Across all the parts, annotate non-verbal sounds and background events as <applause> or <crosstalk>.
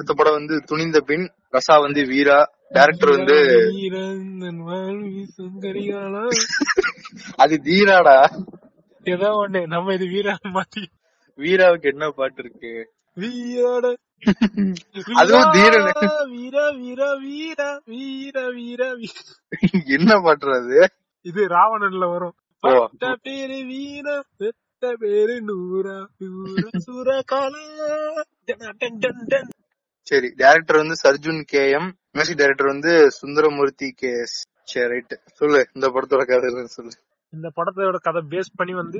வந்து துணிந்த பின் ரசா வந்து வீரா டைரக்டர் வந்து. அது தீராடா. ஏதோ ஒண்ணு நம்ம இது வீரா மாத்தி வீராவுக்கு என்ன பாட்டு இருக்கு? வீரோட. <laughs> அதுவும் தீரன். வீர வீர வீர வீர வீர என்ன பாட்டுறது இது ராவணன்ல வரும். பேரு வீர பெத்த பேரு நூறா நூற சுர டன் சரி டைரக்டர் வந்து Sarjun K M music director வந்து சுந்தரமூர்த்தி கே எஸ். சரி ரைட் சொல்லு இந்த படத்தோட கதை சொல்லு. இந்த படத்தோட கதை பேஸ் பண்ணி வந்து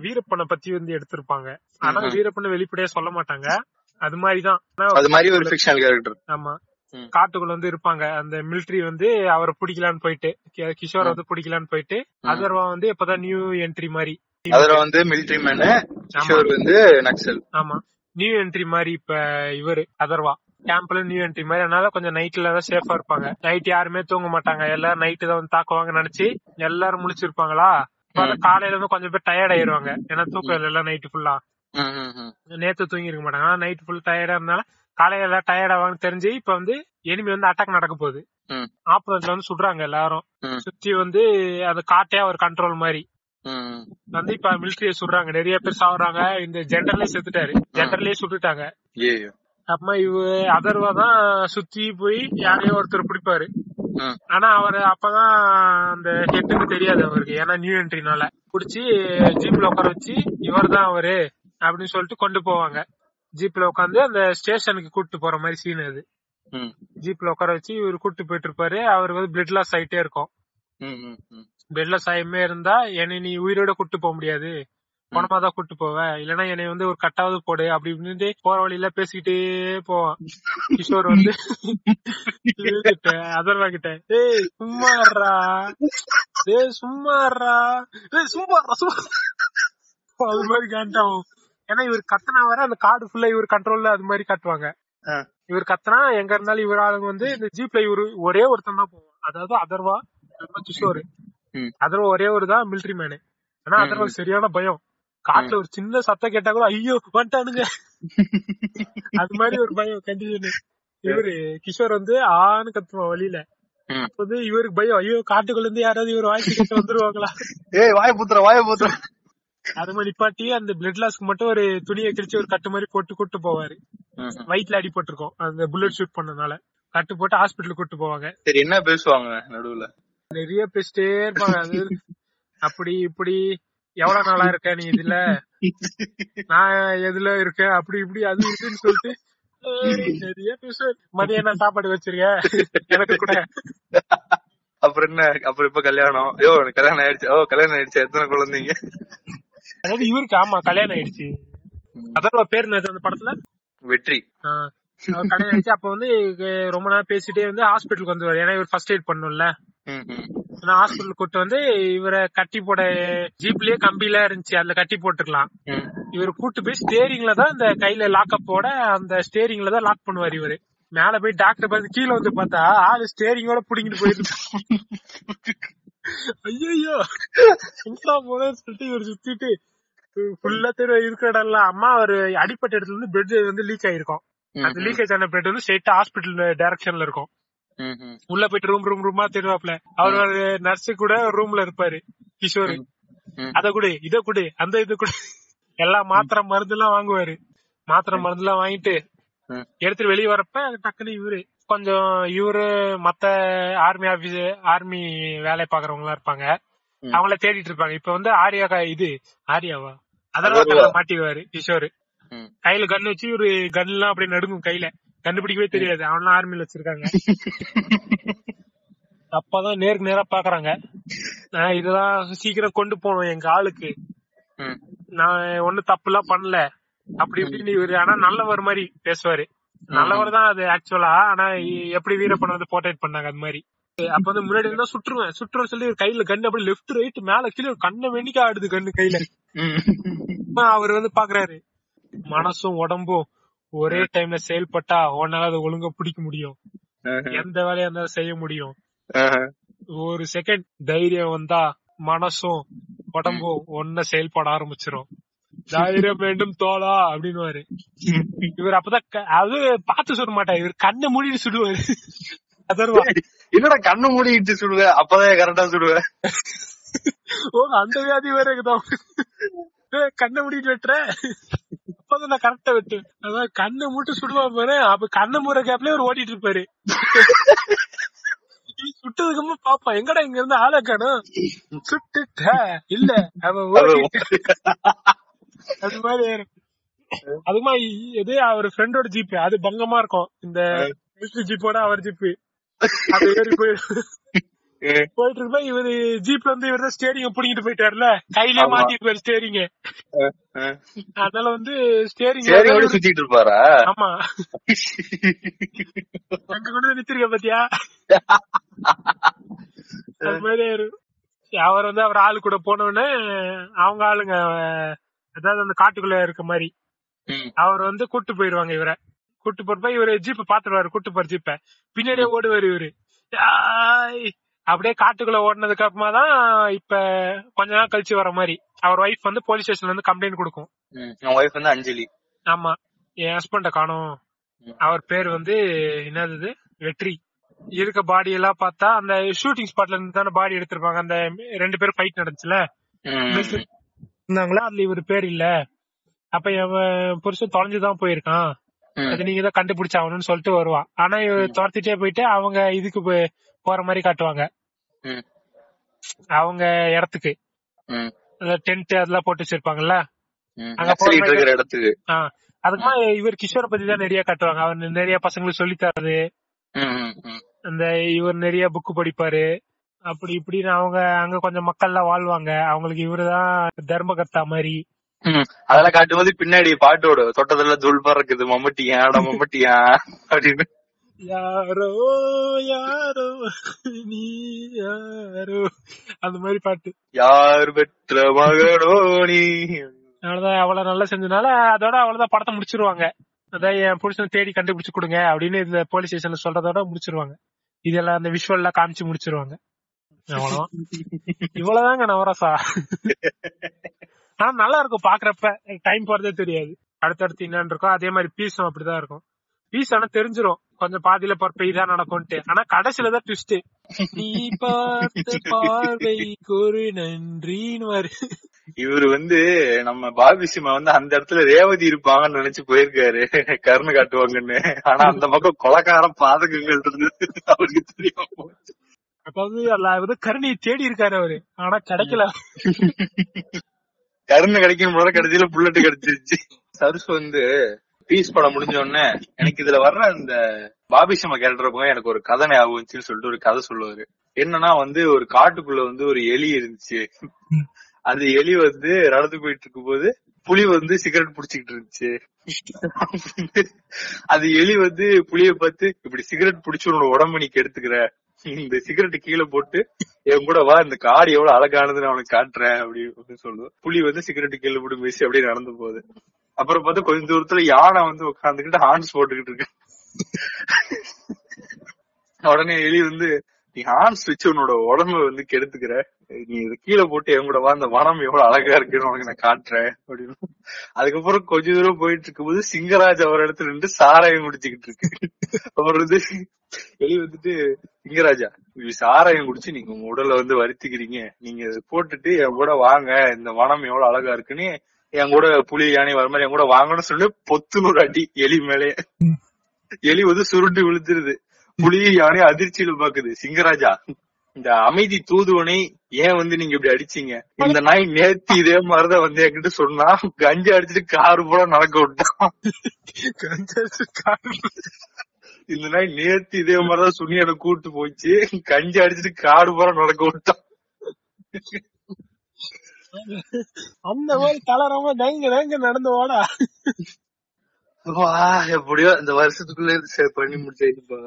வீரப்பனை பத்தி வந்து எடுத்திருப்பாங்க. ஆனா. வீரப்பனை வெளிப்படையா சொல்ல மாட்டாங்க. அது மாதிரிதான் அது மாதிரி ஒரு ஃபிக்ஷனல் கேரக்டர் ஆமா. காட்டுக்குள்ள வந்து இருப்பாங்க. அந்த மிலிட்டரி வந்து அவரை பிடிக்கலான்னு போயிட்டு கிஷோர் வந்து பிடிக்கலான்னு போயிட்டு அதர்வா வந்து இப்பதான் நியூ என்ட்ரி மாதிரி. அதுல வந்து மிலிட்டரி மேனு கிஷோர் வந்து நக்சல். ஆமா. நியூ என்ட்ரி மாதிரி இப்ப இவரு அதர்வா கேம்ப்ல நியூ என்ட்ரி மாதிரி. அதனால கொஞ்சம் நைட்ல தான் சேஃபா இருப்பாங்க. நைட் யாருமே தூங்க மாட்டாங்க. எல்லாரும் நைட்டு தான் வந்து தாக்குவாங்க நினைச்சு எல்லாரும் முழிச்சிருப்பாங்களா? காலையில இருந்து கொஞ்சம் பேர் டயர்ட் ஆயிருவாங்க. ஏன்னா தூக்கம் இல்ல நைட்டு ஃபுல்லா. நேத்து தூங்கி இருக்க மாட்டாங்க. ஆனா நைட் ஃபுல் டயர்டா இருந்தாலும் காலையில எல்லாம் டயர்ட் ஆவாங்கன்னு தெரிஞ்சு இப்ப வந்து எனிமி வந்து அட்டாக் நடக்க போகுது. ஆப்போசிட்ல வந்து சுடுறாங்க எல்லாரும். சுத்தி வந்து அது காட்டே ஒரு கண்ட்ரோல் மாதிரி. வந்து இப்ப மிலிட்டரிய சுடுறாங்க. நிறைய பேர் சாவுறாங்க. இந்த ஜென்டர்லயே செத்துட்டாரு. ஜென்டர்லயே சுட்டுட்டாங்க. அப்புறமா இவ அதர்வா தான் சுத்தி போய் யாரையோ ஒருத்தர் பிடிப்பாரு. ஆனா அவரு அப்பதான் அந்த ஹெட்டுன்னு தெரியாது அவருக்கு. ஏன்னா நியூ என்ட்ரினால புடிச்சு ஜீப்ல உட்கார வச்சு இவர் தான் அவரு அப்படின்னு சொல்லிட்டு கொண்டு போவாங்க. ஜீப்ல உட்காந்து அந்த ஸ்டேஷனுக்கு கூட்டு போற மாதிரி சீன் அது. ஜீப்ல உட்கார வச்சு இவர் கூட்டு போயிட்டு இருப்பாரு. அவர் வந்து பிளட் லாஸ் ஆயிட்டே இருக்கும். ம், ம், ம். பிளட் லாஸ் ஆயுமே இருந்தா என்னை நீ உயிரோட கூட்டு போக முடியாது. பணமா தான் கூட்டு போவ. இல்லனா என்னை வந்து ஒரு கட்டாவது போடு அப்படி இப்படின்ட்டு போற வழியில பேசிக்கிட்டே போவான். கிஷோர் வந்து அதர்வா கிட்ட ஏய் சும்மாறா ஏய் சும்மாறா ஏய் சும்மாறா சும்மா அது மாதிரி காண்டாவும் ஏன்னா இவர் கத்தனா வர அந்த காடு ஃபுல்லா இவர் கண்ட்ரோல்ல அது மாதிரி காட்டுவாங்க. இவர் கத்தனா எங்க இருந்தாலும் இவர் ஆளுங்க வந்து இந்த ஜீப்ல இவரு ஒரே ஒருத்தன் தான் போவான். அதாவது அதர்வா கிஷோர். அதர்வா ஒரே ஒரு தான் மிலிட்டரி மேனு ஆனா அதர்வா சரியான பயம். காட்டுல ஒரு சின்ன சத்தம் கேட்டா கூட ஐயோ வந்துட்டானுங்க. <laughs> அது மாதிரி ஒரு பயம் கண்டிஷன் இவரு கிஷோர் வந்து ஆன்னு கத்துவான் வழியில. வந்து இவருக்கு பயம். ஐயோ காட்டுக்குள்ள இருந்து யாராவது இவர் வாய்ஸ் கேட்டு வந்துருவாங்களா? ஏய் வாய புத்துற வாய புத்துற. அது மாதிரி நிப்பாட்டி அந்த பிளட் லாஸ்க்கு மட்டும் ஒரு துணியை கிழிச்சு ஒரு கட்டு மாதிரி போட்டு கூட்டு போவாரு. வயிற்றுல அடி போட்டிருக்கோம். அந்த புல்லட் ஷூட் பண்ணனால கட்டு போட்டு ஹாஸ்பிட்டல் கூட்டு போவாங்க. சரி என்ன பேசுவாங்க நடுவுல? நிறைய பேசிட்டே இருப்பாங்க. அப்படி இப்படி எவ்வளவு நாளா இருக்க நீ இதுல? நான் எதுல இருக்கேன்? அப்படி இப்படி அது இதுன்னு சொல்லிட்டு நிறைய மதியம் என்ன சாப்பாடு வச்சிருக்க. எனக்கு கூட. அப்புறம் என்ன? அப்புறம் இப்ப கல்யாணம். ஐயோ கல்யாணம் ஆயிடுச்சு. ஓ கல்யாணம் ஆயிடுச்சு. எத்தனை குழந்தைங்க? அதாவது இவருக்கு ஆமா கல்யாணம் ஆயிடுச்சு. அதோட பேர் அந்த படத்துல? வெற்றி. கல்யாணம் ஆயிடுச்சு. அப்ப வந்து ரொம்ப நேரம் பேசிட்டே வந்து ஹாஸ்பிட்டலுக்கு வந்துருவாரு. ஏன்னா இவர் ஃபர்ஸ்ட் எய்ட் பண்ணும்ல ஹாஸ்பிட்டல் கூட்டு வந்து இவரை கட்டி போட ஜீப்லயே கம்பில இருந்துச்சு. அதுல கட்டி போட்டுக்கலாம். இவர் கூட்டு போய் ஸ்டேரிங்ல தான் இந்த கையில லாக்கப் போட அந்த ஸ்டேரிங்ல தான் லாக் பண்ணுவாரு இவரு. மேல போய் டாக்டர் பார்த்து கீழே வந்து பார்த்தா ஆளு ஸ்டேரிங்கோட புடிங்கிட்டு போயிருக்கு ஐயோ எங்கடா போனேன்னு சொல்லிட்டு இவர் சுத்திட்டு ஃபுல்லா தெரு இருக்கிற இடம்லாம் அம்மா ஒரு அடிப்பட்ட இடத்துல இருந்து பெட் வந்து லீக் ஆயிருக்கும். அந்த லீக்கேஜ் ஆன பெட் வந்து ஸ்ட்ரெயிட்டா ஹாஸ்பிட்டல் டைரக்ஷன்ல இருக்கும். உள்ள போயிட்டு ரூம் ரூம் ரூமா தேடுவாப்ல அவர் நர்ஸ் கூட ரூம்ல இருப்பாரு கிஷோர். அத குடு இத குடு அந்த இது குடு. எல்லா மாத்திரை மருந்து எல்லாம் வாங்குவாரு. மாத்திரை மருந்து எல்லாம் வாங்கிட்டு. எடுத்துட்டு வெளிய வரப்ப டக்குன்னு இவரு கொஞ்சம் இவரு மத்த ஆர்மி ஆபீஸ் ஆர்மி வேலை பாக்குறவங்க எல்லாம் இருப்பாங்க. அவங்கள தேடிட்டு இருப்பாங்க. இப்ப வந்து ஆர்யா இது ஆர்யாவா. அதெல்லாம் மாட்டிடுவாரு கிஷோர். கையில கன் வச்சு ஒரு கன் எல்லாம் அப்படியே நடுங்கும் கையில. கண்டுபிடிக்கவே தெரியாது. அவன்லாம் ஆர்மில வச்சிருக்காங்க. <laughs> அப்பதான் நேருக்கு நேரா பாக்குறாங்க. நான் இதெல்லாம் சீக்கிரம் கொண்டு போகணும் எங்க ஆளுக்கு. நான் ஒண்ணு தப்பு எல்லாம் பண்ணல. அப்படி இப்படின்னு இவரு ஆனா நல்லவர் மாதிரி பேசுவாரு. நல்லவர் தான் அது ஆக்சுவலா ஆனா எப்படி வீரப்பன் வந்து போர்ட்ரேட் பண்ணாங்க அது மாதிரி. அப்ப வந்து முன்னாடி இருந்தா சுற்றுவேன். சுற்றுவேன் சொல்லி கையில கண்ணு அப்படி லெஃப்ட் ரைட் மேல கீழே கண்ணை வேண்டிக்க ஆடுது கண்ணு கையில. அவர் வந்து பாக்குறாரு. மனசும் உடம்பும் ஒரே டைம்ல செயல்பட்டா உன்னால அதை ஒழுங்கா பிடிக்க முடியும். எந்த வேலையா இருந்தாலும் செய்ய முடியும். ஒரு செகண்ட் தைரியம் வந்தா மனசும் உடம்பும் ஒன்ன செயல்பட ஆரம்பிச்சிரும். ஆயிரம் வேண்டும் தோளா அப்படின்னு இவர் அப்பதான் அது பார்த்து சுட மாட்டார். இவர் கண்ணை மூடிட்டு சுடுவாரு. அதர்வா என்னடா கண்ணு மூடிட்டு சுடுவேன் அப்பதான் கரெக்டா சுடுவேன் ஓ அந்த வியாதி வேற இருக்குதான் கண்ணை மூடிட்டு வெட்டுற? அப்பதான் நான் கரெக்டா வெட்டு அதான் கண்ணை மூட்டு சுடுவா பாரு. அப்ப கண்ணை மூற கேப்லயே அவர் ஓடிட்டு இருப்பாரு. சுட்டதுக்கு அப்புறம் பாப்பா எங்கடா இங்க இருந்து ஆளை காணும்? சுட்டுட்ட? இல்ல அவன் அது மாதிரி. அதுமா இது அவர் ஃப்ரெண்டோட ஜீப் அது பங்கமா இருக்கும். இந்த ஜீப்போட அவர் ஜீப் அது ஏறி போயிடும் போயிட்டு இருப்பா இவரு ஜீப்ல வந்து இவர் ஸ்டேரிங் புடிங்கிட்டு போயிட்டாருல? கையிலே ஆமா. மாட்டிருப்பாரு ஸ்டேரிங் அதனால வந்து ஸ்டேரிங் சுத்திட்டு இருப்பாரா ஆமா. அங்க கொண்டு வந்து நிச்சிருக்க பாத்தியா? அது மாதிரி அவரு வந்து அவர் ஆளு கூட போனவுடனே அவங்க ஆளுங்க அஹ், அதாவது அந்த காட்டுக்குள்ள இருக்க மாதிரி. அவர் வந்து கூட்டு போயிருவாங்க இவரை. கூட்டு போறப்ப இவரு ஜீப் பாத்துருவாரு கூட்டு போற ஜீப்ப பின்னாடியே ஓடுவாரு இவரு. அப்படியே காட்டுக்குள்ள ஓடினதுக்கு அப்புறமா தான் இப்ப கொஞ்ச நாள் கழிச்சு வர மாதிரி. அவர் ஒய்ஃப் வந்து போலீஸ் ஸ்டேஷன்ல வந்து கம்ப்ளைண்ட் கொடுக்கும். ஒய்ஃப் வந்து அஞ்சலி. ஆமா. என் ஹஸ்பண்ட காணோம். அவர் பேர் வந்து என்னது? வெற்றி. இருக்க பாடி எல்லாம் பார்த்தா அந்த ஷூட்டிங் ஸ்பாட்ல இருந்து தானே பாடி எடுத்திருப்பாங்க. அந்த ரெண்டு பேரும் ஃபைட் நடந்துச்சுல. இருந்தாங்களா? அதுல இவர் பேர் இல்ல. அப்ப என் புருஷன் தொலைஞ்சுதான் போயிருக்கான். அது நீங்க தான் கண்டுபிடிச்சாகணும்னு சொல்லிட்டு வருவான். ஆனா இவர் துரத்திட்டே போயிட்டு அவங்க இதுக்கு போற மாதிரி காட்டுவாங்க. ம். அவங்க இடத்துக்கு. ம். டென்ட் அதெல்லாம் போட்டு வச்சிருப்பாங்கல்ல. அங்க போற இருக்கிற இடத்துக்கு. ஆ, அதுக்குமா இவர் கிஷோரை பத்தி தான் நிறைய காட்டுவாங்க. அவர் நிறைய பசங்களுக்கு சொல்லி தரது. அந்த இவர் நிறைய புக் படிப்பாரு. அப்படி இப்படின்னு அவங்க அங்க கொஞ்சம் மக்கள்லாம் வாழ்வாங்க. அவங்களுக்கு இவருதான் தர்மகர்த்தா மாதிரி. ம். அதெல்லாம் காட்டும்போது பின்னாடி பாட்டோட தொட்டதுல துள் பறக்குது மம்மட்டியா அட மம்மட்டியா அப்படின்னு. யாரோ யாரோ நீ யாரோ. அந்த மாதிரி பாட்டு. யார் பெற்ற மகனோ நீ? அவ்வளவுதான் அவ்வளவு நல்லா செஞ்சனால அதோட அவ்வளவுதான் படத்தை முடிச்சிருவாங்க. அதான் என் புருஷனை தேடி கண்டுபிடிச்சு கொடுங்க அப்படின்னு இந்த போலீஸ் ஸ்டேஷன்ல சொல்றதோட முடிச்சிருவாங்க. இதெல்லாம் அந்த விஷுவல்லாம் காமிச்சு முடிச்சிருவாங்க. அவ்வளவுதான். இவ்வளவுதாங்க நவரசா. ஆனா நல்லா இருக்கும் பாக்குறப்ப. டைம் போறதே தெரியாது. அடுத்தடுத்து என்னன்னு இருக்கும் அதே மாதிரி பீஸும் அப்படிதான் இருக்கும். பீஸ் ஆனா தெரிஞ்சிரும். கொஞ்சம் பாதியில பொறுப்ப இதான் நடக்கும்ட்டு ஆனா கடைசியில தான் ட்விஸ்ட் நீ பார்த்த பார்வைக்கு ஒரு நன்றின்னு வரு. இவரு வந்து நம்ம பாபி சிம்மா வந்து அந்த இடத்துல ரேவதி இருப்பாங்கன்னு நினைச்சு போயிருக்காரு. கருணை காட்டுவாங்கன்னு. ஆனா அந்த பக்கம் கொலக்கார பாதகங்கள் இருந்தது அவருக்கு தெரியாம. அதாவது அதாவது கருணையை தேடி இருக்காரு அவரு. ஆனா கிடைக்கல. கருணை கிடைக்கும் போல கடைசியில புல்லட் கிடைச்சிருச்சு. சருஸ் வந்து பீஸ் படம் முடிஞ்ச உடனே எனக்கு இதுல வர்ற அந்த பாபிஷம்மா கேரக்டர் போக எனக்கு ஒரு கதை ஞாபகம் வந்துச்சுன்னு சொல்லிட்டு ஒரு கதை சொல்லுவாரு. என்னன்னா வந்து ஒரு காட்டுக்குள்ள வந்து ஒரு எலி இருந்துச்சு. அந்த எலி வந்து நடந்து போயிட்டு இருக்கும் போது புலி வந்து சிகரெட் புடிச்சுக்கிட்டு இருந்துச்சு. அது எலி வந்து புளிய பார்த்து இப்படி சிகரெட் புடிச்சு உன்னோட உடம்பு நீ கெடுத்துக்கிற. இந்த சிகரெட் கீழே போட்டு என் கூட வா இந்த காடு எவ்வளவு அழகானதுன்னு அவனுக்கு காட்டுறேன். அப்படின்னு சொல்லுவோம். புலி வந்து சிகரெட் கீழே போட்டு பேசி அப்படியே நடந்து போகுது. அப்புறம் பார்த்தா கொஞ்ச தூரத்துல யானை வந்து உட்காந்துக்கிட்டு ஹார்ன்ஸ் போட்டுக்கிட்டு இருக்கு. உடனே எலி வந்து நீ ஹார்ன்ஸ் வச்சு உன்னோட உடம்ப வந்து கெடுத்துக்கிற. நீ இது கீழே போட்டு என் கூட வா அந்த வனம் எவ்வளவு அழகா இருக்குன்னு உனக்கு நான் காட்டுறேன். அப்படின்னு. அதுக்கப்புறம் கொஞ்ச தூரம் போயிட்டு இருக்கும்போது சிங்கராஜ் அவர் இடத்துல நின்று சாராயம் குடிச்சுக்கிட்டு இருக்கு. அப்புறம் வந்து எலி வந்துட்டு சிங்கராஜா இப்படி சாராயம் குடிச்சு நீங்க உங்க உடலை வந்து வருத்திக்கிறீங்க. நீங்க போட்டுட்டு என் கூட வாங்க. இந்த வனம் எவ்வளவு அழகா இருக்குன்னு என் கூட புலி யானை வர மாதிரி என் கூட வாங்கன்னு சொல்லி பொத்துனூறு அடி எலி மேலே. எலி வந்து சுருண்டு விழுந்துருது. புலி யானை அதிர்ச்சியில பாக்குது. சிங்கராஜா இந்த அமைதி தூதுவனை ஏன் வந்து நீங்க இப்படி அடிச்சீங்க? இந்த நாய் நேத்து இதே மாதிரிதான் வந்து என்கிட்ட சொன்னா கஞ்சி அடிச்சிட்டு காரு போல நடக்க விட்டான். இந்த நாய் நேத்து இதே மாதிரிதான் சுனியோட கூட்டு போச்சு. கஞ்சி அடிச்சிட்டு காடு போல நடக்க விட்டான். அந்த மாதிரி தளராம நங்க நங்க நடந்து வா எப்படியோ இந்த வருஷத்துக்குள்ள இது சரி பண்ணி முடிச்சிருப்பா